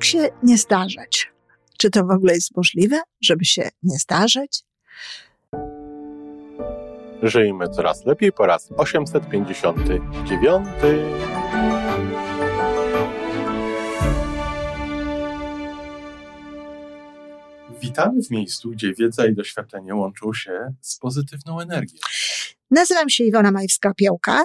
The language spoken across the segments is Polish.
Jak się nie starzeć? Czy to w ogóle jest możliwe, żeby się nie starzeć? Żyjmy coraz lepiej po raz 859. Witamy w miejscu, gdzie wiedza i doświadczenie łączą się z pozytywną energią. Nazywam się Iwona Majwska-Piołka.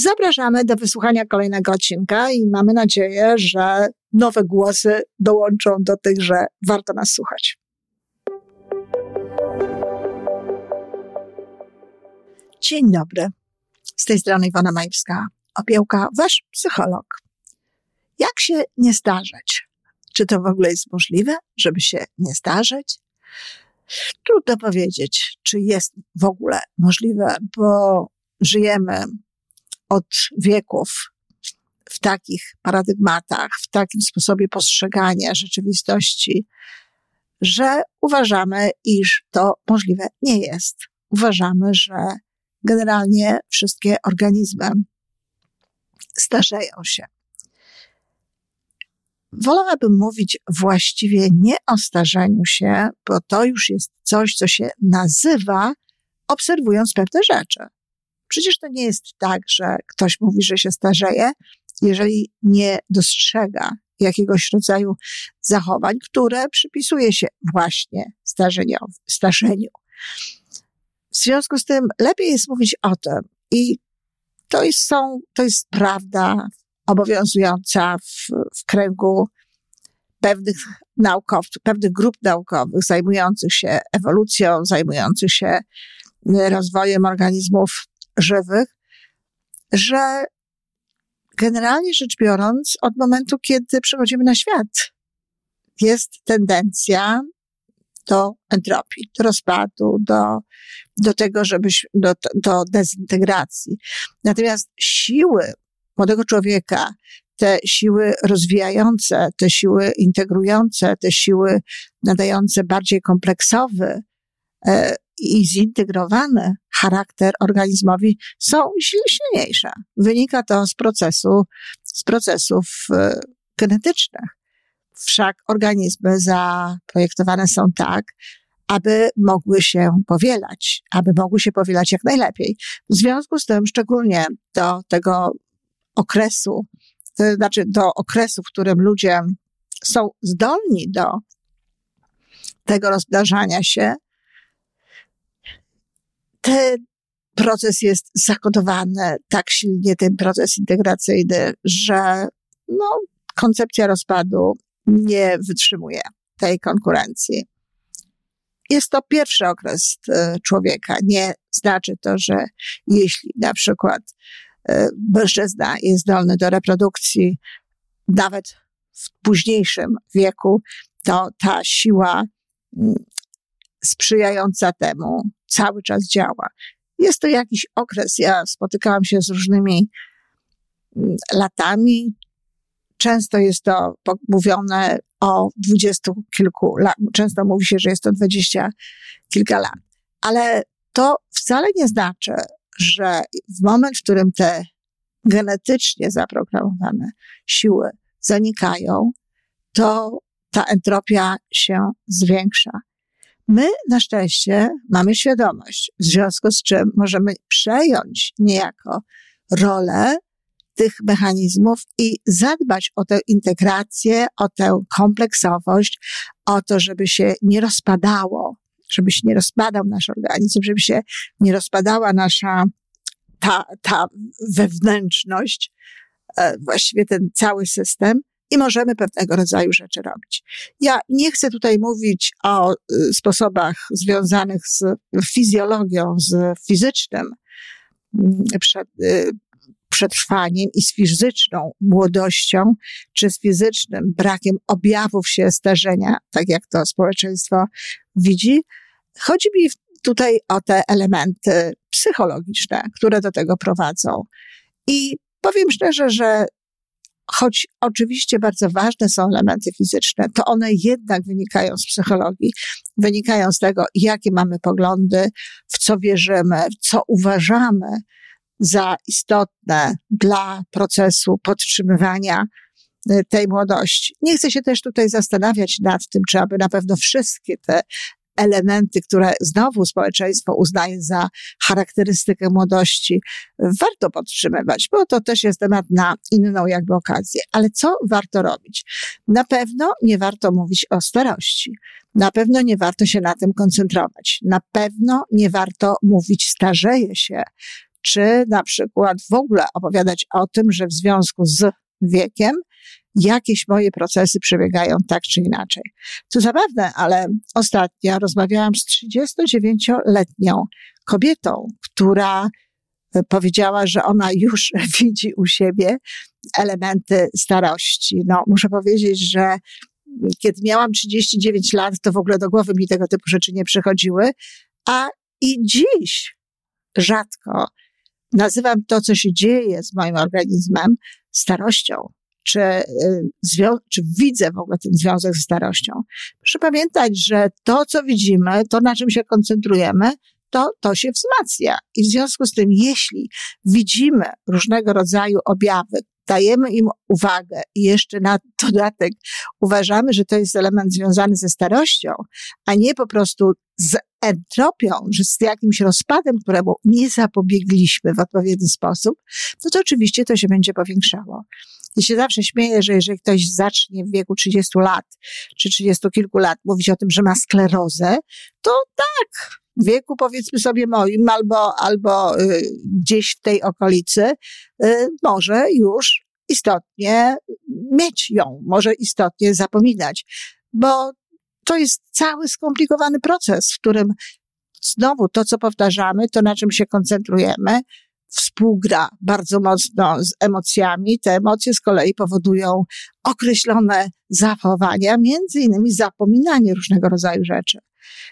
Zapraszamy do wysłuchania kolejnego odcinka i mamy nadzieję, że nowe głosy dołączą do tych, że warto nas słuchać. Dzień dobry. Z tej strony Iwona Majewska, opiełka, wasz psycholog. Jak się nie starzeć? Czy to w ogóle jest możliwe, żeby się nie starzeć? Trudno powiedzieć, czy jest w ogóle możliwe, bo żyjemy od wieków w takich paradygmatach, w takim sposobie postrzegania rzeczywistości, że uważamy, iż to możliwe nie jest. Uważamy, że generalnie wszystkie organizmy starzeją się. Wolałabym mówić właściwie nie o starzeniu się, bo to już jest coś, co się nazywa obserwując pewne rzeczy. Przecież to nie jest tak, że ktoś mówi, że się starzeje, jeżeli nie dostrzega jakiegoś rodzaju zachowań, które przypisuje się właśnie starzeniu. W związku z tym lepiej jest mówić o tym i to jest, są, to jest prawda obowiązująca w, w kręgu pewnych naukowców, pewnych grup naukowych zajmujących się ewolucją, zajmujących się rozwojem organizmów żywych, że generalnie rzecz biorąc, od momentu, kiedy przychodzimy na świat, jest tendencja do entropii, do rozpadu, do, do tego, żeby, do, do dezintegracji. Natomiast siły młodego człowieka, te siły rozwijające, te siły integrujące, te siły nadające bardziej kompleksowy e, i zintegrowany charakter organizmowi są silniejsze. Wynika to z procesu, z procesów e, genetycznych. Wszak organizmy zaprojektowane są tak, aby mogły się powielać, aby mogły się powielać jak najlepiej. W związku z tym, szczególnie do tego okresu, to znaczy do okresu, w którym ludzie są zdolni do tego rozmnażania się, ten proces jest zakodowany tak silnie, ten proces integracyjny, że no, koncepcja rozpadu nie wytrzymuje tej konkurencji. Jest to pierwszy okres e, człowieka. Nie znaczy to, że jeśli na przykład e, mężczyzna jest zdolny do reprodukcji, nawet w późniejszym wieku, to ta siła mm, sprzyjająca temu cały czas działa. Jest to jakiś okres. Ja spotykałam się z różnymi mm, latami. Często jest to mówione o dwudziestu kilku lat. Często mówi się, że jest to dwadzieścia kilka lat. Ale to wcale nie znaczy, że w moment, w którym te genetycznie zaprogramowane siły zanikają, to ta entropia się zwiększa. My na szczęście mamy świadomość, w związku z czym możemy przejąć niejako rolę tych mechanizmów i zadbać o tę integrację, o tę kompleksowość, o to, żeby się nie rozpadało, żeby się nie rozpadał nasz organizm, żeby się nie rozpadała nasza ta, ta wewnętrzność, e, właściwie ten cały system, i możemy pewnego rodzaju rzeczy robić. Ja nie chcę tutaj mówić o y, sposobach związanych z fizjologią, z fizycznym mm, przed, y, przetrwaniem i z fizyczną młodością, czy z fizycznym brakiem objawów się starzenia, tak jak to społeczeństwo widzi. Chodzi mi tutaj o te elementy psychologiczne, które do tego prowadzą. I powiem szczerze, że choć oczywiście bardzo ważne są elementy fizyczne, to one jednak wynikają z psychologii, wynikają z tego, jakie mamy poglądy, w co wierzymy, co uważamy za istotne dla procesu podtrzymywania y, tej młodości. Nie chcę się też tutaj zastanawiać nad tym, czy aby na pewno wszystkie te elementy, które znowu społeczeństwo uznaje za charakterystykę młodości, warto podtrzymywać, bo to też jest temat na inną jakby okazję. Ale co warto robić? Na pewno nie warto mówić o starości. Na pewno nie warto się na tym koncentrować. Na pewno nie warto mówić starzeje się, czy na przykład w ogóle opowiadać o tym, że w związku z wiekiem jakieś moje procesy przebiegają tak czy inaczej. Co zabawne, ale ostatnio rozmawiałam z 39-letnią kobietą, która e, powiedziała, że ona już widzi u siebie elementy starości. No, muszę powiedzieć, że kiedy miałam 39 lat, to w ogóle do głowy mi tego typu rzeczy nie przychodziły, a i dziś rzadko nazywam to, co się dzieje z moim organizmem, starością czy, y, czy widzę w ogóle ten związek ze starością. Proszę pamiętać, że to, co widzimy, to na czym się koncentrujemy, to, to się wzmacnia. I w związku z tym, jeśli widzimy różnego rodzaju objawy, dajemy im uwagę i jeszcze na dodatek uważamy, że to jest element związany ze starością, a nie po prostu z entropią, że z jakimś rozpadem, któremu nie zapobiegliśmy w odpowiedni sposób, no to oczywiście to się będzie powiększało. Ja się zawsze śmieję, że jeżeli ktoś zacznie w wieku 30 lat czy 30 kilku lat mówić o tym, że ma sklerozę, to tak, w wieku powiedzmy sobie moim albo, albo y, gdzieś w tej okolicy y, może już istotnie mieć ją, może istotnie zapominać, bo to jest cały skomplikowany proces, w którym znowu to, co powtarzamy, to na czym się koncentrujemy, współgra bardzo mocno z emocjami. Te emocje z kolei powodują określone zachowania, między innymi zapominanie różnego rodzaju rzeczy.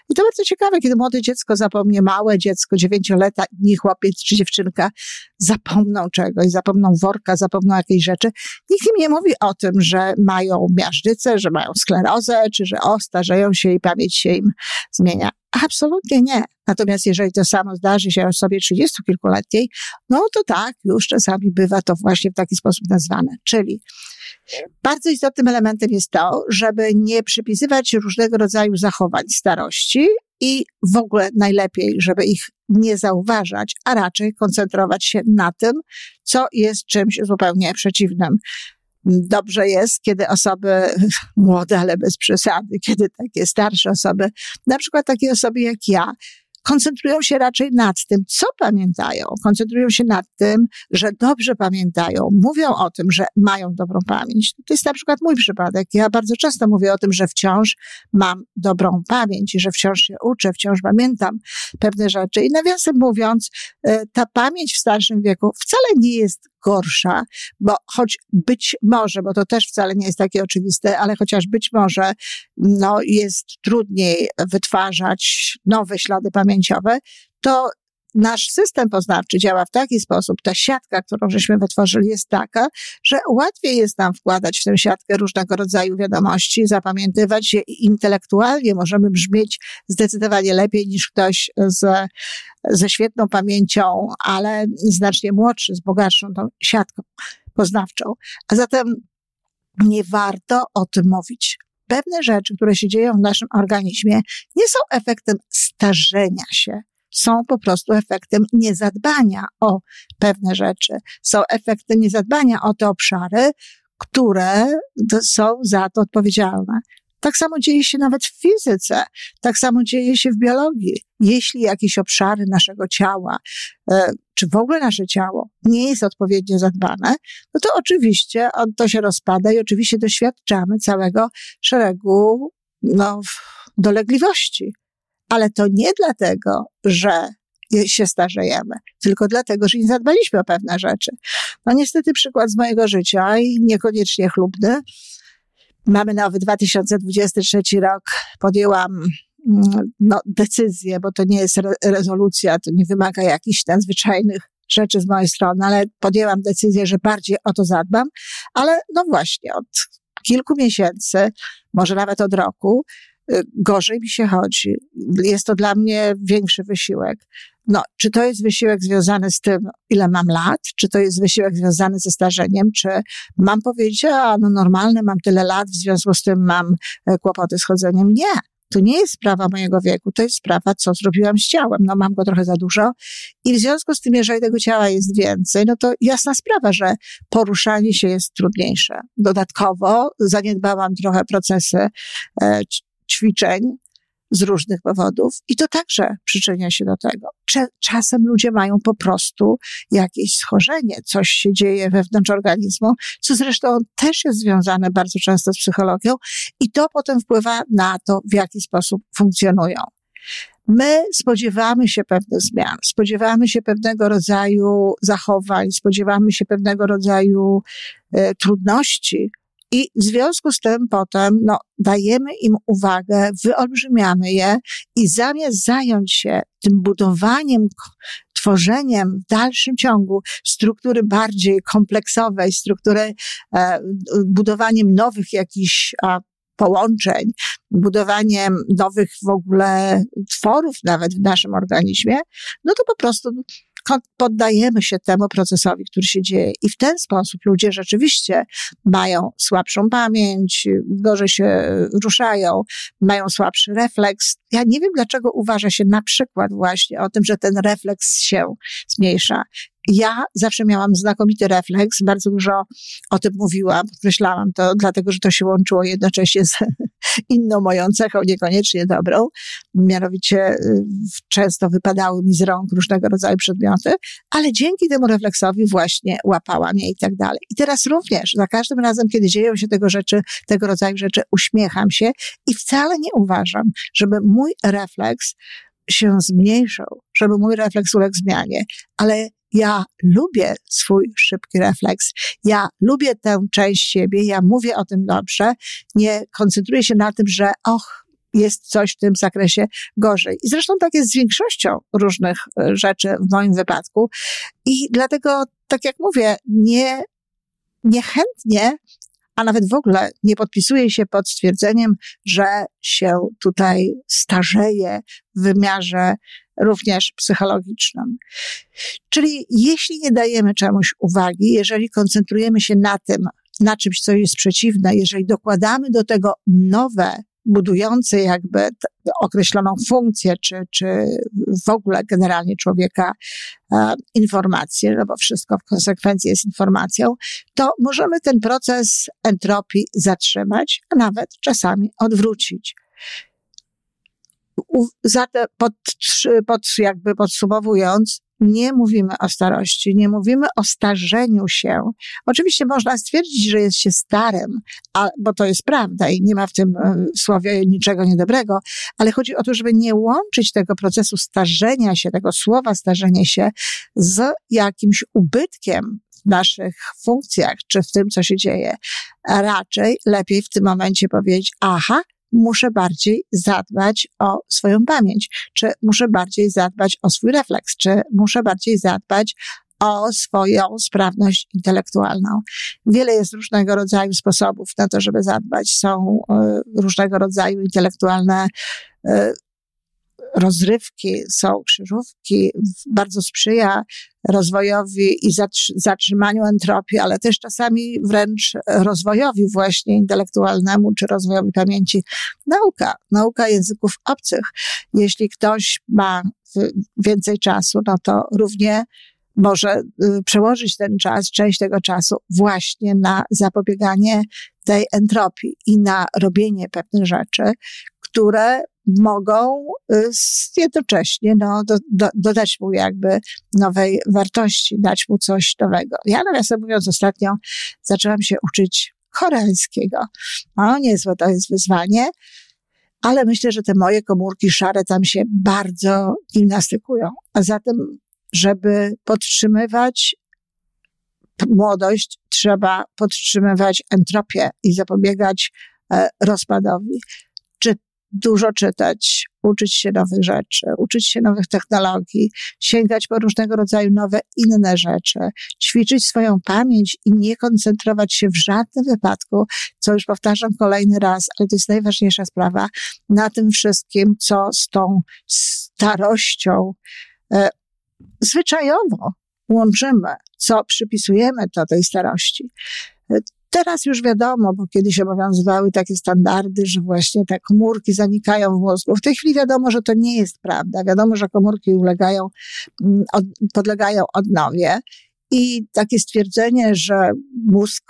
I to bardzo ciekawe, kiedy młode dziecko zapomnie, małe dziecko, dziewięcioletni chłopiec czy dziewczynka zapomną czegoś, zapomną worka, zapomną jakiejś rzeczy. Nikt im nie mówi o tym, że mają miażdżycę, że mają sklerozę, czy że o, starzeją się i pamięć się im zmienia. Absolutnie nie. Natomiast jeżeli to samo zdarzy się osobie trzydziestokilkuletniej, no to tak, już czasami bywa to właśnie w taki sposób nazwane. Czyli bardzo istotnym elementem jest to, żeby nie przypisywać różnego rodzaju zachowań starości i w ogóle najlepiej, żeby ich nie zauważać, a raczej koncentrować się na tym, co jest czymś zupełnie przeciwnym. Dobrze jest, kiedy osoby młode, ale bez przesady, kiedy takie starsze osoby, na przykład takie osoby jak ja, koncentrują się raczej nad tym, co pamiętają. Koncentrują się nad tym, że dobrze pamiętają. Mówią o tym, że mają dobrą pamięć. To jest na przykład mój przypadek. Ja bardzo często mówię o tym, że wciąż mam dobrą pamięć i że wciąż się uczę, wciąż pamiętam pewne rzeczy. I nawiasem mówiąc, e, ta pamięć w starszym wieku wcale nie jest gorsza, bo choć być może, bo to też wcale nie jest takie oczywiste, ale chociaż być może, no, jest trudniej wytwarzać nowe ślady pamięciowe, to nasz system poznawczy działa w taki sposób, ta siatka, którą żeśmy wytworzyli jest taka, że łatwiej jest nam wkładać w tę siatkę różnego rodzaju wiadomości, zapamiętywać je i intelektualnie możemy brzmieć zdecydowanie lepiej niż ktoś z, ze świetną pamięcią, ale znacznie młodszy, z bogatszą tą siatką poznawczą. A zatem nie warto o tym mówić. Pewne rzeczy, które się dzieją w naszym organizmie, nie są efektem starzenia się są po prostu efektem niezadbania o pewne rzeczy. Są efektem niezadbania o te obszary, które są za to odpowiedzialne. Tak samo dzieje się nawet w fizyce, tak samo dzieje się w biologii. Jeśli jakieś obszary naszego ciała, e, czy w ogóle nasze ciało nie jest odpowiednio zadbane, no to oczywiście to się rozpada i oczywiście doświadczamy całego szeregu no, dolegliwości ale to nie dlatego, że się starzejemy, tylko dlatego, że nie zadbaliśmy o pewne rzeczy. No niestety przykład z mojego życia i niekoniecznie chlubny. Mamy nowy 2023 rok. Podjęłam mm, no, decyzję, bo to nie jest re rezolucja, to nie wymaga jakichś nadzwyczajnych rzeczy z mojej strony, ale podjęłam decyzję, że bardziej o to zadbam, ale no właśnie, od kilku miesięcy, może nawet od roku, gorzej mi się chodzi. Jest to dla mnie większy wysiłek. No, czy to jest wysiłek związany z tym, ile mam lat, czy to jest wysiłek związany ze starzeniem, czy mam powiedzieć, a no normalne, mam tyle lat, w związku z tym mam e, kłopoty z chodzeniem? Nie. To nie jest sprawa mojego wieku, to jest sprawa, co zrobiłam z ciałem. No mam go trochę za dużo i w związku z tym, jeżeli tego ciała jest więcej, no to jasna sprawa, że poruszanie się jest trudniejsze. Dodatkowo zaniedbałam trochę procesy e, ćwiczeń, z różnych powodów i to także przyczynia się do tego. Czasem ludzie mają po prostu jakieś schorzenie, coś się dzieje wewnątrz organizmu, co zresztą też jest związane bardzo często z psychologią i to potem wpływa na to, w jaki sposób funkcjonują. My spodziewamy się pewnych zmian, spodziewamy się pewnego rodzaju zachowań, spodziewamy się pewnego rodzaju e, trudności, i w związku z tym potem, no, dajemy im uwagę, wyolbrzymiamy je i zamiast zająć się tym budowaniem, tworzeniem w dalszym ciągu struktury bardziej kompleksowej, struktury, e, budowaniem nowych jakichś a, połączeń, budowaniem nowych w ogóle tworów nawet w naszym organizmie, no to po prostu poddajemy się temu procesowi, który się dzieje. I w ten sposób ludzie rzeczywiście mają słabszą pamięć, gorzej się ruszają, mają słabszy refleks. Ja nie wiem, dlaczego uważa się na przykład właśnie o tym, że ten refleks się zmniejsza ja zawsze miałam znakomity refleks, bardzo dużo o tym mówiłam, podkreślałam to, dlatego że to się łączyło jednocześnie z inną moją cechą, niekoniecznie dobrą. Mianowicie y, często wypadały mi z rąk różnego rodzaju przedmioty, ale dzięki temu refleksowi właśnie łapałam je i tak dalej. I teraz również, za każdym razem, kiedy dzieją się tego rzeczy, tego rodzaju rzeczy, uśmiecham się i wcale nie uważam, żeby mój refleks się zmniejszał, żeby mój refleks uległ zmianie, ale ja lubię swój szybki refleks. Ja lubię tę część siebie. Ja mówię o tym dobrze. Nie koncentruję się na tym, że och, jest coś w tym zakresie gorzej. I zresztą tak jest z większością różnych e, rzeczy w moim wypadku. I dlatego, tak jak mówię, nie, niechętnie a nawet w ogóle nie podpisuje się pod stwierdzeniem, że się tutaj starzeje w wymiarze również psychologicznym. Czyli jeśli nie dajemy czemuś uwagi, jeżeli koncentrujemy się na tym, na czymś, co jest przeciwne, jeżeli dokładamy do tego nowe, budujące jakby określoną funkcję, czy, czy w ogóle generalnie człowieka e, informacje, no bo wszystko w konsekwencji jest informacją, to możemy ten proces entropii zatrzymać, a nawet czasami odwrócić. Pod, pod, jakby podsumowując, nie mówimy o starości, nie mówimy o starzeniu się. Oczywiście można stwierdzić, że jest się starym, a, bo to jest prawda i nie ma w tym e, słowie niczego niedobrego, ale chodzi o to, żeby nie łączyć tego procesu starzenia się, tego słowa starzenia się z jakimś ubytkiem w naszych funkcjach, czy w tym, co się dzieje. Raczej lepiej w tym momencie powiedzieć, aha, muszę bardziej zadbać o swoją pamięć, czy muszę bardziej zadbać o swój refleks, czy muszę bardziej zadbać o swoją sprawność intelektualną. Wiele jest różnego rodzaju sposobów na to, żeby zadbać. Są y, różnego rodzaju intelektualne y, rozrywki, są krzyżówki, bardzo sprzyja rozwojowi i zatrzymaniu entropii, ale też czasami wręcz rozwojowi właśnie intelektualnemu czy rozwojowi pamięci. Nauka, nauka języków obcych. Jeśli ktoś ma więcej czasu, no to równie może y, przełożyć ten czas, część tego czasu właśnie na zapobieganie tej entropii i na robienie pewnych rzeczy, które mogą y, jednocześnie no, do, do, dodać mu jakby nowej wartości, dać mu coś nowego. Ja nawiasem mówiąc ostatnio zaczęłam się uczyć koreańskiego. No niezłe to jest wyzwanie, ale myślę, że te moje komórki szare tam się bardzo gimnastykują. A zatem, żeby podtrzymywać młodość, trzeba podtrzymywać entropię i zapobiegać e, rozpadowi. Dużo czytać, uczyć się nowych rzeczy, uczyć się nowych technologii, sięgać po różnego rodzaju nowe, inne rzeczy, ćwiczyć swoją pamięć i nie koncentrować się w żadnym wypadku, co już powtarzam kolejny raz, ale to jest najważniejsza sprawa, na tym wszystkim, co z tą starością e, zwyczajowo łączymy, co przypisujemy do tej starości. Teraz już wiadomo, bo kiedyś obowiązywały takie standardy, że właśnie te komórki zanikają w mózgu. W tej chwili wiadomo, że to nie jest prawda. Wiadomo, że komórki ulegają, mm, podlegają odnowie. I takie stwierdzenie, że mózg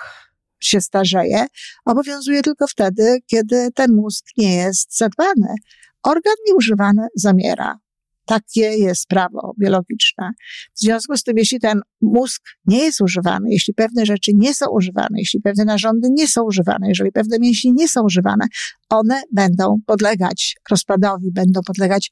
się starzeje, obowiązuje tylko wtedy, kiedy ten mózg nie jest zadbany. Organ nieużywany zamiera. Takie jest prawo biologiczne. W związku z tym, jeśli ten mózg nie jest używany, jeśli pewne rzeczy nie są używane, jeśli pewne narządy nie są używane, jeżeli pewne mięśnie nie są używane, one będą podlegać rozpadowi, będą podlegać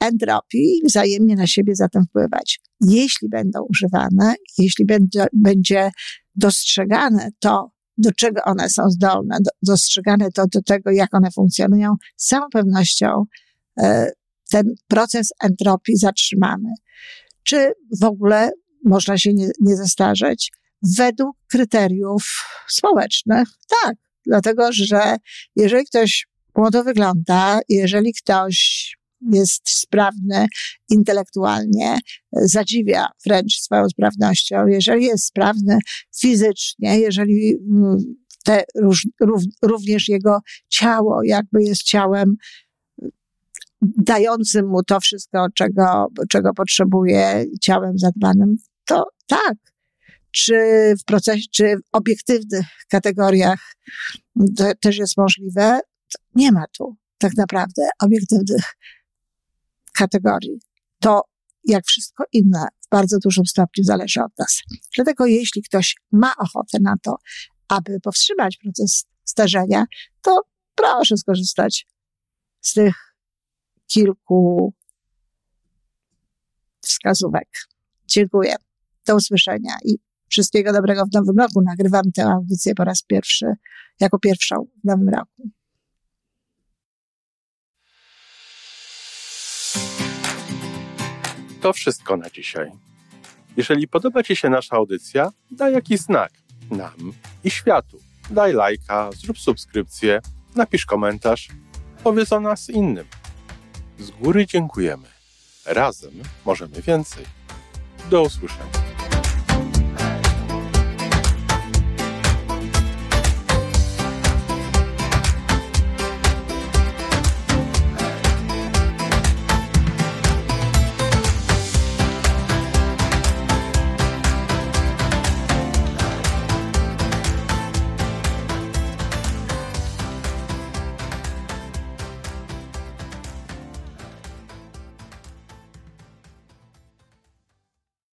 entropii i wzajemnie na siebie zatem wpływać. Jeśli będą używane, jeśli będzie, będzie dostrzegane to, do czego one są zdolne, do, dostrzegane to do tego, jak one funkcjonują, z całą pewnością e, ten proces entropii zatrzymamy. Czy w ogóle można się nie, nie zestarzeć? Według kryteriów społecznych, tak. Dlatego, że jeżeli ktoś młodo wygląda, jeżeli ktoś jest sprawny intelektualnie, zadziwia wręcz swoją sprawnością, jeżeli jest sprawny fizycznie, jeżeli mm, te, również jego ciało jakby jest ciałem dającym mu to wszystko, czego, czego potrzebuje ciałem zadbanym, to tak. Czy w procesie, czy w obiektywnych kategoriach to też jest możliwe? Nie ma tu tak naprawdę obiektywnych kategorii. To jak wszystko inne w bardzo dużym stopniu zależy od nas. Dlatego jeśli ktoś ma ochotę na to, aby powstrzymać proces starzenia, to proszę skorzystać z tych kilku wskazówek. Dziękuję. Do usłyszenia i wszystkiego dobrego w nowym roku. Nagrywam tę audycję po raz pierwszy, jako pierwszą w nowym roku. To wszystko na dzisiaj. Jeżeli podoba Ci się nasza audycja, daj jakiś znak nam i światu. Daj lajka, zrób subskrypcję, napisz komentarz, powiedz o nas innym. Z góry dziękujemy. Razem możemy więcej. Do usłyszenia.